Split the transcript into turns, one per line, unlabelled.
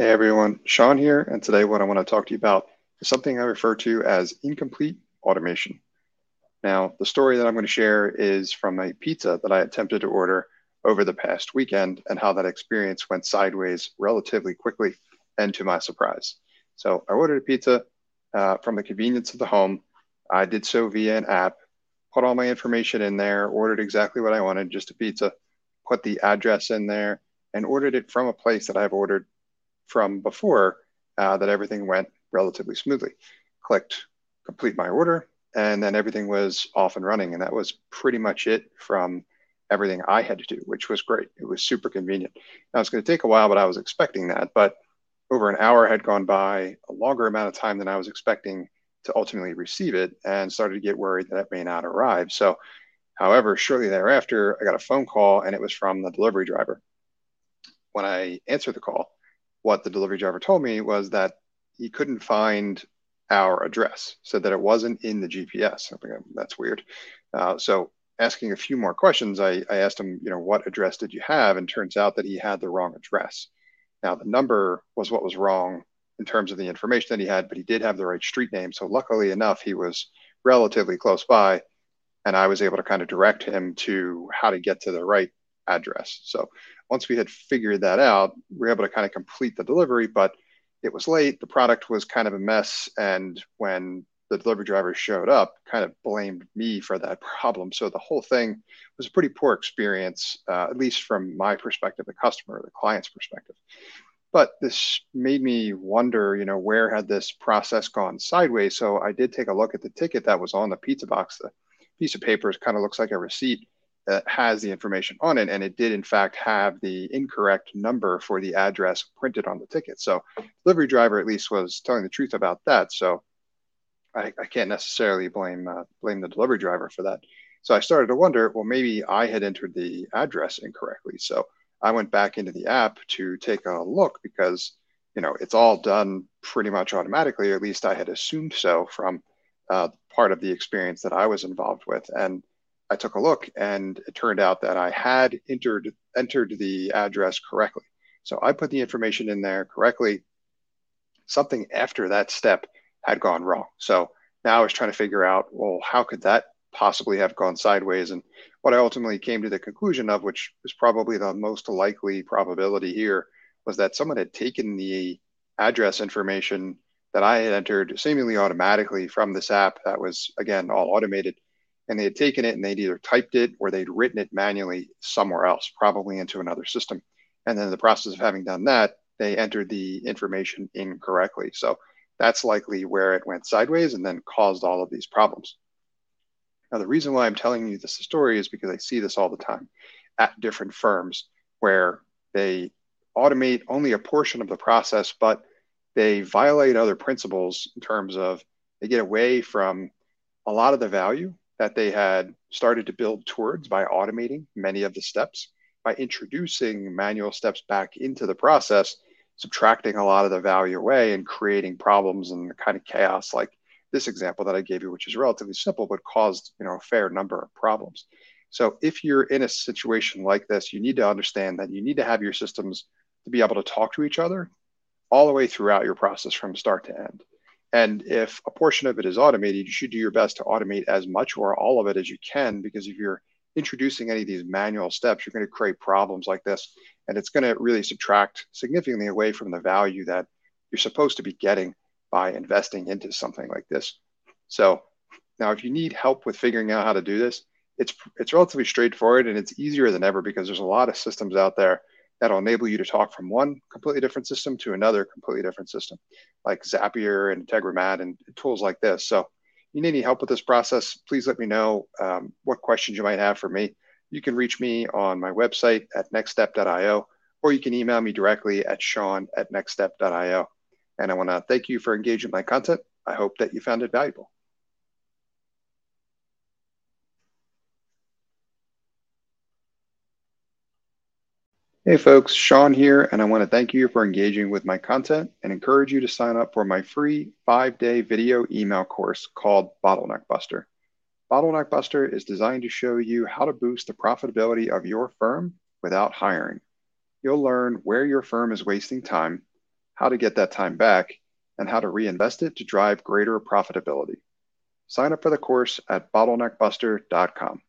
Hey everyone, Sean here, and today what I want to talk to you about is something I refer to as incomplete automation. Now, the story that I'm going to share is from a pizza that I attempted to order over the past weekend and how that experience went sideways relatively quickly and to my surprise. So, I ordered a pizza uh, from the convenience of the home. I did so via an app, put all my information in there, ordered exactly what I wanted, just a pizza, put the address in there, and ordered it from a place that I've ordered from before uh, that everything went relatively smoothly. Clicked complete my order, and then everything was off and running. And that was pretty much it from everything I had to do, which was great. It was super convenient. Now it's going to take a while, but I was expecting that. But over an hour had gone by, a longer amount of time than I was expecting to ultimately receive it, and started to get worried that it may not arrive. So, however, shortly thereafter, I got a phone call, and it was from the delivery driver. When I answered the call, what the delivery driver told me was that he couldn't find our address, said that it wasn't in the GPS. I think that's weird. Uh, so asking a few more questions, I, I asked him, you know, what address did you have? And turns out that he had the wrong address. Now the number was what was wrong in terms of the information that he had, but he did have the right street name. So luckily enough, he was relatively close by, and I was able to kind of direct him to how to get to the right address. So once we had figured that out, we were able to kind of complete the delivery, but it was late. The product was kind of a mess. And when the delivery driver showed up, kind of blamed me for that problem. So the whole thing was a pretty poor experience, uh, at least from my perspective, the customer, the client's perspective. But this made me wonder, you know, where had this process gone sideways? So I did take a look at the ticket that was on the pizza box. The piece of paper kind of looks like a receipt that has the information on it, and it did in fact have the incorrect number for the address printed on the ticket. So, delivery driver at least was telling the truth about that. So, I, I can't necessarily blame uh, blame the delivery driver for that. So I started to wonder, well, maybe I had entered the address incorrectly. So I went back into the app to take a look because you know it's all done pretty much automatically, or at least I had assumed so from uh, part of the experience that I was involved with, and I took a look and it turned out that I had entered entered the address correctly. So I put the information in there correctly. Something after that step had gone wrong. So now I was trying to figure out, well, how could that possibly have gone sideways? And what I ultimately came to the conclusion of, which was probably the most likely probability here, was that someone had taken the address information that I had entered seemingly automatically from this app that was, again, all automated and they had taken it and they'd either typed it or they'd written it manually somewhere else, probably into another system. And then in the process of having done that, they entered the information incorrectly. So that's likely where it went sideways and then caused all of these problems. Now, the reason why I'm telling you this story is because I see this all the time at different firms where they automate only a portion of the process, but they violate other principles in terms of they get away from a lot of the value that they had started to build towards by automating many of the steps, by introducing manual steps back into the process, subtracting a lot of the value away and creating problems and kind of chaos like this example that I gave you, which is relatively simple, but caused you know a fair number of problems. So if you're in a situation like this, you need to understand that you need to have your systems to be able to talk to each other all the way throughout your process from start to end. And if a portion of it is automated, you should do your best to automate as much or all of it as you can, because if you're introducing any of these manual steps, you're going to create problems like this. And it's going to really subtract significantly away from the value that you're supposed to be getting by investing into something like this. So now if you need help with figuring out how to do this, it's it's relatively straightforward and it's easier than ever because there's a lot of systems out there that'll enable you to talk from one completely different system to another completely different system, like Zapier and Integromat and tools like this. So, you need any help with this process, please let me know um, what questions you might have for me. You can reach me on my website at nxtstep.io, or you can email me directly at sean at nxtstep.io. And I want to thank you for engaging my content. I hope that you found it valuable. Hey folks, Sean here, and I want to thank you for engaging with my content and encourage you to sign up for my free five day video email course called Bottleneck Buster. Bottleneck Buster is designed to show you how to boost the profitability of your firm without hiring. You'll learn where your firm is wasting time, how to get that time back, and how to reinvest it to drive greater profitability. Sign up for the course at bottleneckbuster.com.